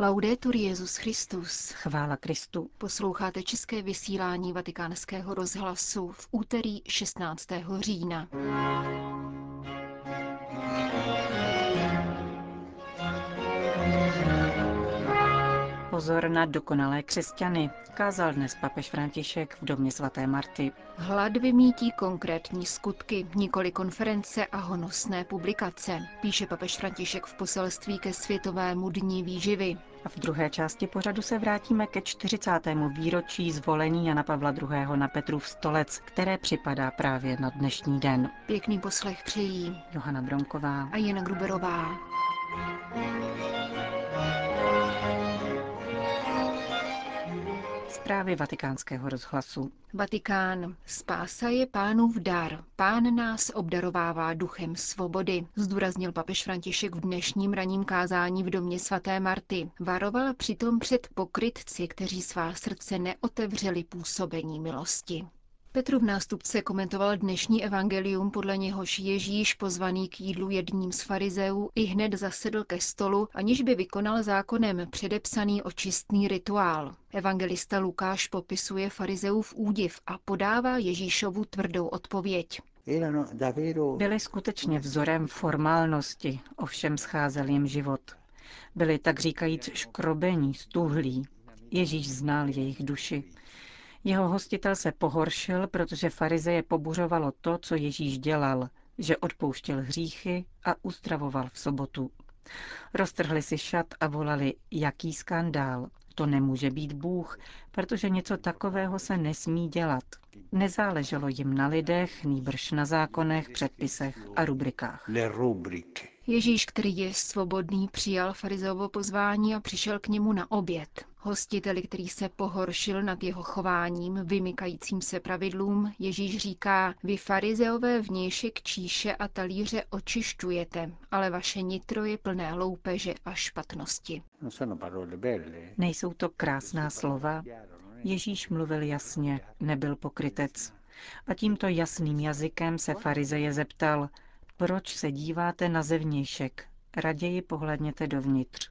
Laudetur Jezus Christus. Chvála Kristu. Posloucháte české vysílání Vatikánského rozhlasu v úterý 16. října. Pozor na dokonalé křesťany, kázal dnes papež František v domě svaté Marty. Hlad vymítí konkrétní skutky, nikoli konference a honosné publikace, píše papež František v poselství ke Světovému dní výživy. A v druhé části pořadu se vrátíme ke 40. výročí zvolení Jana Pavla II. na Petrův stolec, které připadá právě na dnešní den. Pěkný poslech přejí Johana Bronková a Jana Gruberová. Zprávy vatikánského rozhlasu. Vatikán. Spása je pánův dar. Pán nás obdarovává duchem svobody, zdůraznil papež František v dnešním ranním kázání v domě svaté Marty. Varoval přitom před pokrytci, kteří svá srdce neotevřeli působení milosti. Petrův nástupce komentoval dnešní evangelium, podle něhož Ježíš, pozvaný k jídlu jedním z farizeů, i hned zasedl ke stolu, aniž by vykonal zákonem předepsaný očistný rituál. Evangelista Lukáš popisuje farizeův údiv a podává Ježíšovu tvrdou odpověď. Byli skutečně vzorem formálnosti, ovšem scházel jim život. Byli tak říkajíc škrobení, stuhlí. Ježíš znal jejich duši. Jeho hostitel se pohoršil, protože farizeje pobuřovalo to, co Ježíš dělal, že odpouštěl hříchy a uzdravoval v sobotu. Roztrhli si šat a volali, jaký skandál. To nemůže být Bůh, protože něco takového se nesmí dělat. Nezáleželo jim na lidech, nýbrž na zákonech, předpisech a rubrikách. Ježíš, který je svobodný, přijal farizeovo pozvání a přišel k němu na oběd. Hostiteli, který se pohoršil nad jeho chováním, vymykajícím se pravidlům, Ježíš říká, vy farizeové vnějšek číše a talíře očišťujete, ale vaše nitro je plné loupeže a špatnosti. Nejsou to krásná slova? Ježíš mluvil jasně, nebyl pokrytec. A tímto jasným jazykem se farizeje zeptal, proč se díváte na zevnějšek, raději pohledněte dovnitř.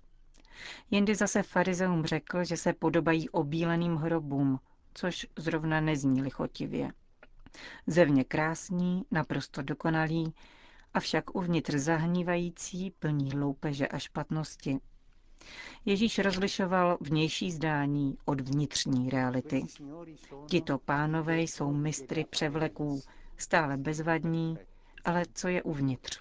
Jindy zase farizeum řekl, že se podobají obíleným hrobům, což zrovna nezní lichotivě. Zevně krásní, naprosto dokonalý, avšak uvnitř zahnívající, plní loupeže a špatnosti. Ježíš rozlišoval vnější zdání od vnitřní reality. Tito pánové jsou mistry převleků, stále bezvadní, ale co je uvnitř?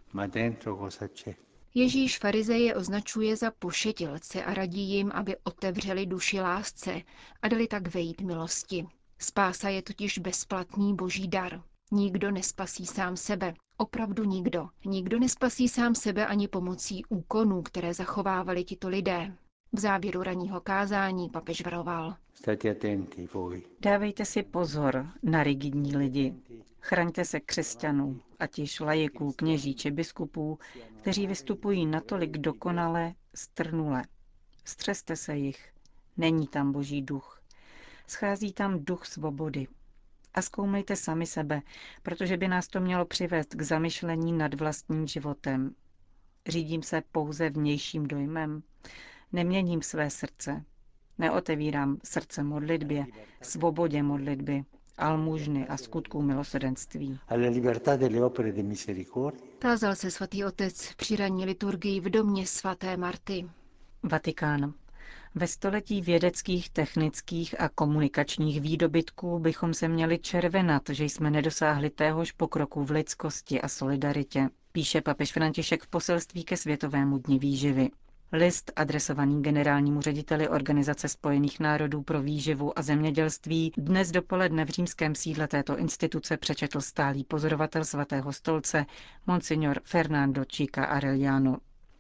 Ježíš farizeje označuje za pošetilce a radí jim, aby otevřeli duši lásce a dali tak vejít milosti. Spása je totiž bezplatný boží dar. Nikdo nespasí sám sebe. Opravdu nikdo. Nikdo nespasí sám sebe ani pomocí úkonů, které zachovávali tito lidé. V závěru ranního kázání papež varoval. Dávejte si pozor na rigidní lidi. Chraňte se křesťanů, ať již lajeků, kněží či biskupů, kteří vystupují natolik dokonale, strnule. Střeste se jich. Není tam boží duch. Schází tam duch svobody. A zkoumejte sami sebe, protože by nás to mělo přivést k zamyšlení nad vlastním životem. Řídím se pouze vnějším dojmem. Neměním své srdce. Neotevírám srdce modlitbě, svobodě modlitby, almužny a skutků milosedenství. Tázal se svatý otec při ranní liturgii v domě svaté Marty. Vatikán. Ve století vědeckých, technických a komunikačních výdobytků bychom se měli červenat, že jsme nedosáhli téhož pokroku v lidskosti a solidaritě, píše papež František v poselství ke Světovému dni výživy. List adresovaný generálnímu řediteli Organizace spojených národů pro výživu a zemědělství dnes dopoledne v římském sídle této instituce přečetl stálý pozorovatel svatého stolce Monsignor Fernando Chica Arellano.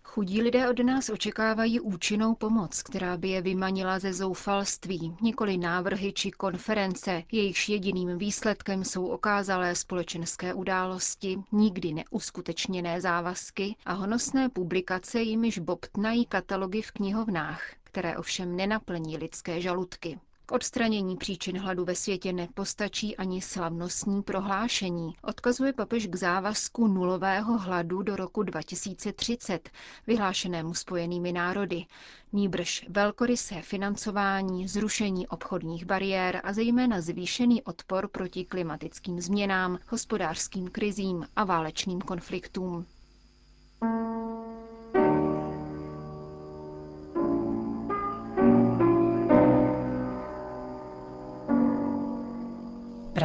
Chudí lidé od nás očekávají účinnou pomoc, která by je vymanila ze zoufalství, nikoli návrhy či konference, jejichž jediným výsledkem jsou okázalé společenské události, nikdy neuskutečněné závazky a honosné publikace, jimiž bobtnají katalogy v knihovnách, které ovšem nenaplní lidské žaludky. K odstranění příčin hladu ve světě nepostačí ani slavnostní prohlášení. Odkazuje papež k závazku nulového hladu do roku 2030, vyhlášenému spojenými národy. Nýbrž velkorysé financování, zrušení obchodních bariér a zejména zvýšený odpor proti klimatickým změnám, hospodářským krizím a válečným konfliktům.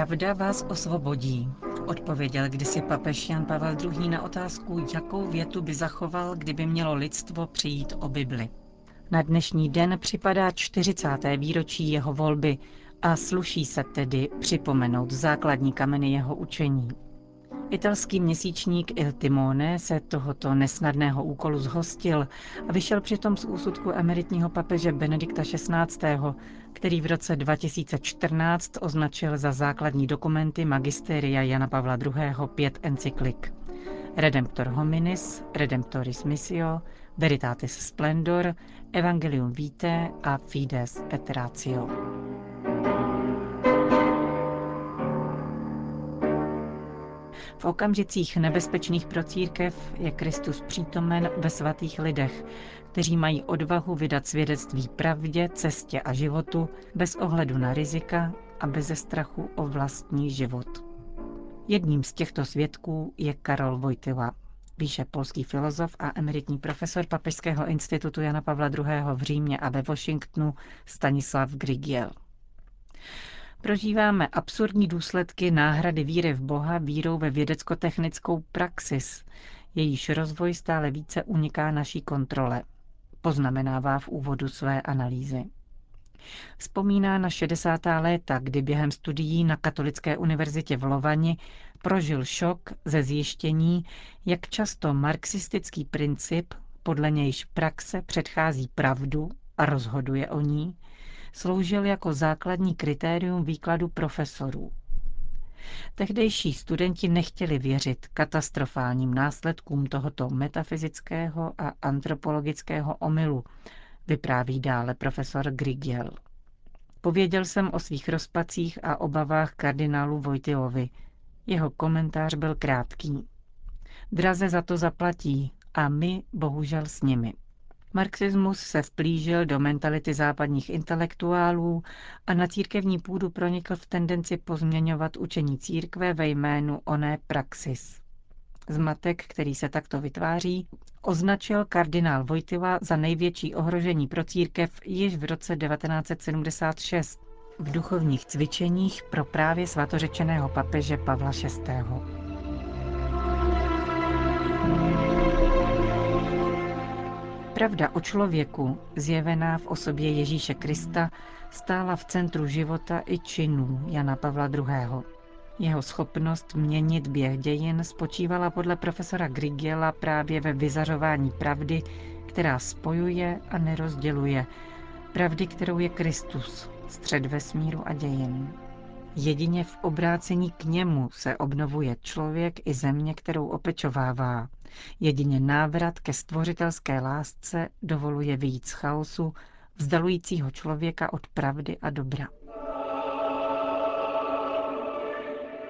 Pravda vás osvobodí, odpověděl kdysi papež Jan Pavel II. na otázku, jakou větu by zachoval, kdyby mělo lidstvo přijít o Bibli. Na dnešní den připadá 40. výročí jeho volby a sluší se tedy připomenout základní kameny jeho učení. Italský měsíčník Il Timone se tohoto nesnadného úkolu zhostil a vyšel přitom z úsudku emeritního papeže Benedikta XVI., který v roce 2014 označil za základní dokumenty magistéria Jana Pavla II. pět encyklik. Redemptor hominis, Redemptoris missio, Veritatis splendor, Evangelium vitae a Fides et ratio. V okamžicích nebezpečných pro církev je Kristus přítomen ve svatých lidech, kteří mají odvahu vydat svědectví pravdě, cestě a životu bez ohledu na rizika a bez strachu o vlastní život. Jedním z těchto svědků je Karol Vojtila, píše polský filozof a emeritní profesor Papežského institutu Jana Pavla II. v Římě a ve Washingtonu Stanislav Grigiel. Prožíváme absurdní důsledky náhrady víry v Boha vírou ve vědecko-technickou praxis. Jejíž rozvoj stále více uniká naší kontrole. Poznamenává v úvodu své analýzy. Vzpomíná na 60. léta, kdy během studií na Katolické univerzitě v Lovani prožil šok ze zjištění, jak často marxistický princip, podle nějž praxe předchází pravdu a rozhoduje o ní, sloužil jako základní kritérium výkladu profesorů. Tehdejší studenti nechtěli věřit katastrofálním následkům tohoto metafyzického a antropologického omylu, vypráví dále profesor Grigiel. Pověděl jsem o svých rozpacích a obavách kardinálu Vojtilovi. Jeho komentář byl krátký. Draze za to zaplatí a my bohužel s nimi. Marxismus se vplížil do mentality západních intelektuálů a na církevní půdu pronikl v tendenci pozměňovat učení církve ve jménu oné praxis. Zmatek, který se takto vytváří, označil kardinál Vojtila za největší ohrožení pro církev již v roce 1976 v duchovních cvičeních pro právě svatořečeného papeže Pavla VI. Pravda o člověku, zjevená v osobě Ježíše Krista, stála v centru života i činů Jana Pavla II. Jeho schopnost měnit běh dějin spočívala podle profesora Grigiela právě ve vyzařování pravdy, která spojuje a nerozděluje, pravdy, kterou je Kristus, střed vesmíru a dějin. Jedině v obrácení k němu se obnovuje člověk i země, kterou opečovává. Jedině návrat ke stvořitelské lásce dovoluje vyjít z chaosu, vzdalujícího člověka od pravdy a dobra.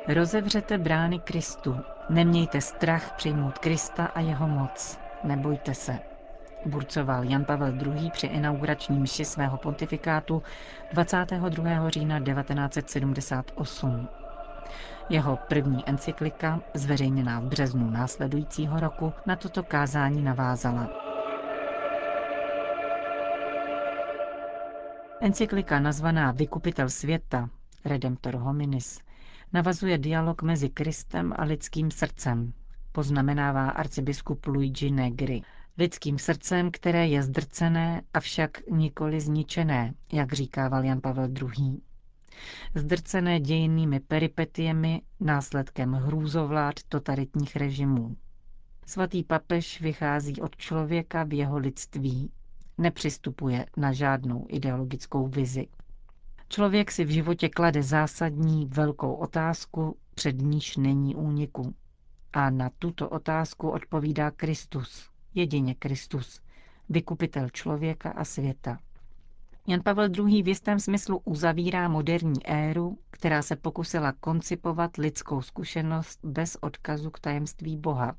Rozevřete brány Kristu. Nemějte strach přijmout Krista a jeho moc. Nebojte se. Burcoval Jan Pavel II. při inaugurační mši svého pontifikátu 22. října 1978. Jeho první encyklika, zveřejněná v březnu následujícího roku, na toto kázání navázala. Encyklika nazvaná Vykupitel světa, Redemptor hominis, navazuje dialog mezi Kristem a lidským srdcem, poznamenává arcibiskup Luigi Negri. Lidským srdcem, které je zdrcené, avšak nikoli zničené, jak říká Jan Pavel II. Zdrcené dějinnými peripetiemi, následkem hrůzovlád totalitních režimů. Svatý papež vychází od člověka v jeho lidství, nepřistupuje na žádnou ideologickou vizi. Člověk si v životě klade zásadní velkou otázku, před níž není úniku. A na tuto otázku odpovídá Kristus, jedině Kristus, vykupitel člověka a světa. Jan Pavel II. v jistém smyslu uzavírá moderní éru, která se pokusila koncipovat lidskou zkušenost bez odkazu k tajemství Boha,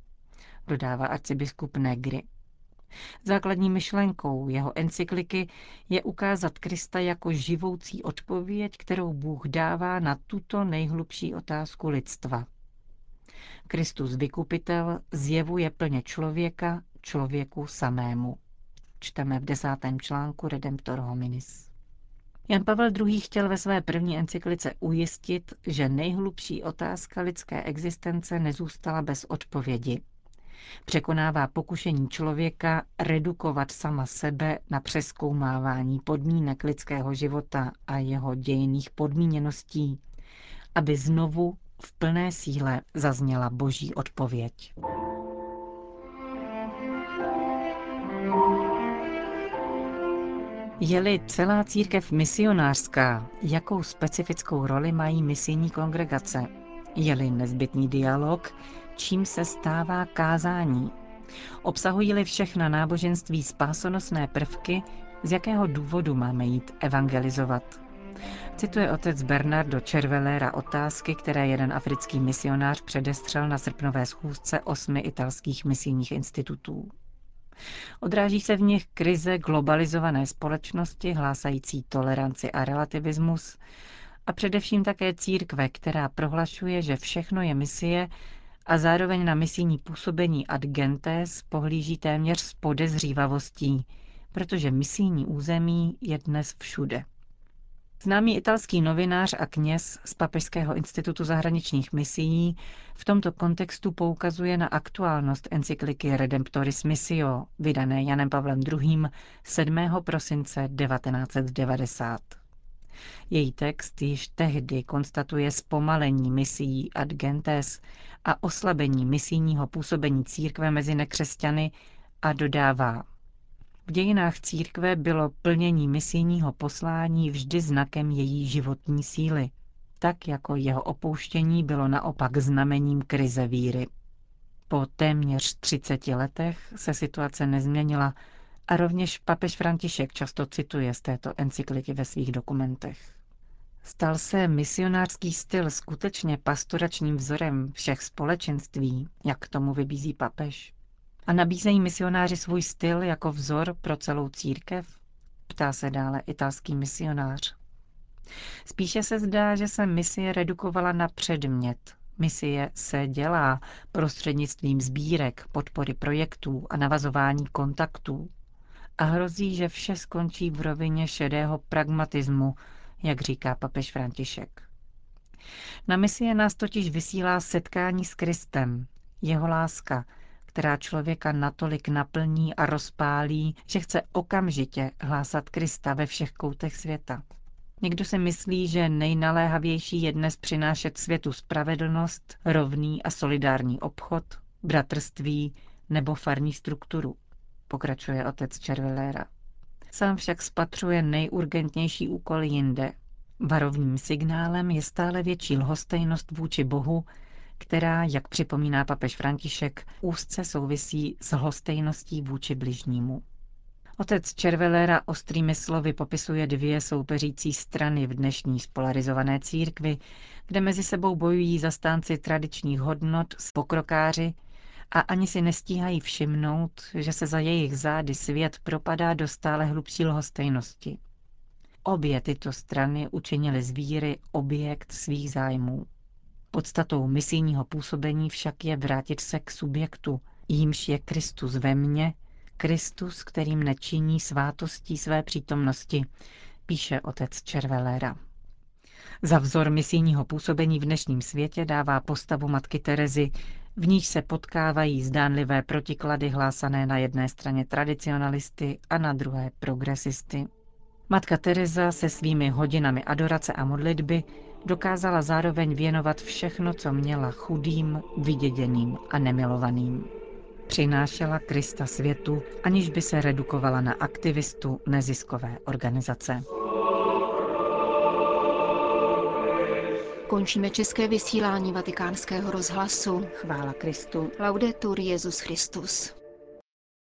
dodává arcibiskup Negri. Základní myšlenkou jeho encykliky je ukázat Krista jako živoucí odpověď, kterou Bůh dává na tuto nejhlubší otázku lidstva. Kristus vykupitel zjevuje plně člověka člověku samému. Čteme v desátém článku Redemptor hominis. Jan Pavel II. chtěl ve své první encyklice ujistit, že nejhlubší otázka lidské existence nezůstala bez odpovědi Překonává pokušení člověka redukovat sama sebe na přeskoumávání podmínek lidského života a jeho dějných podmíněností, aby znovu v plné síle zazněla boží odpověď. Je-li celá církev misionářská, jakou specifickou roli mají misijní kongregace? Je-li nezbytný dialog, čím se stává kázání. Obsahují-li všechna náboženství spásonosné prvky, z jakého důvodu máme jít evangelizovat. Cituje otec Bernardo Cervelera otázky, které jeden africký misionář předestřel na srpnové schůzce osmi italských misijních institutů. Odráží se v nich krize globalizované společnosti hlásající toleranci a relativismus a především také církve, která prohlašuje, že všechno je misie a zároveň na misijní působení ad gentes pohlíží téměř s podezřívavostí, protože misijní území je dnes všude. Známý italský novinář a kněz z Papežského institutu zahraničních misií v tomto kontextu poukazuje na aktuálnost encykliky Redemptoris Missio, vydané Janem Pavlem II. 7. prosince 1990. Její text již tehdy konstatuje zpomalení misií ad gentes a oslabení misijního působení církve mezi nekřesťany a dodává. V dějinách církve bylo plnění misijního poslání vždy znakem její životní síly, tak jako jeho opouštění bylo naopak znamením krize víry. Po téměř 30 letech se situace nezměnila a rovněž papež František často cituje z této encykliky ve svých dokumentech. Stal se misionářský styl skutečně pastoračním vzorem všech společenství, jak tomu vybízí papež? A nabízejí misionáři svůj styl jako vzor pro celou církev? Ptá se dále italský misionář. Spíše se zdá, že se misie redukovala na předmět. Misie se dělá prostřednictvím sbírek, podpory projektů a navazování kontaktů. A hrozí, že vše skončí v rovině šedého pragmatismu, jak říká papež František. Na misie nás totiž vysílá setkání s Kristem, jeho láska, která člověka natolik naplní a rozpálí, že chce okamžitě hlásat Krista ve všech koutech světa. Někdo si myslí, že nejnaléhavější je dnes přinášet světu spravedlnost, rovný a solidární obchod, bratrství nebo farní strukturu, pokračuje otec Červeléra. Sám však spatřuje nejurgentnější úkol jinde. Varovným signálem je stále větší lhostejnost vůči Bohu, která, jak připomíná papež František, úzce souvisí s lhostejností vůči bližnímu. Otec Červelera ostrými slovy popisuje dvě soupeřící strany v dnešní spolarizované církvi, kde mezi sebou bojují zastánci tradičních hodnot s pokrokáři a ani si nestíhají všimnout, že se za jejich zády svět propadá do stále hlubší lhostejnosti. Obě tyto strany učinily z víry objekt svých zájmů. Podstatou misijního působení však je vrátit se k subjektu, jímž je Kristus ve mně, Kristus, kterým nečiní svátostí své přítomnosti, píše otec Červelera. Za vzor misijního působení v dnešním světě dává postavu matky Terezy, v níž se potkávají zdánlivé protiklady hlásané na jedné straně tradicionalisty a na druhé progresisty. Matka Teresa se svými hodinami adorace a modlitby dokázala zároveň věnovat všechno, co měla chudým, vyděděným a nemilovaným. Přinášela Krista světu, aniž by se redukovala na aktivistu neziskové organizace. Končíme české vysílání vatikánského rozhlasu. Chvála Kristu. Laudetur Jezus Christus.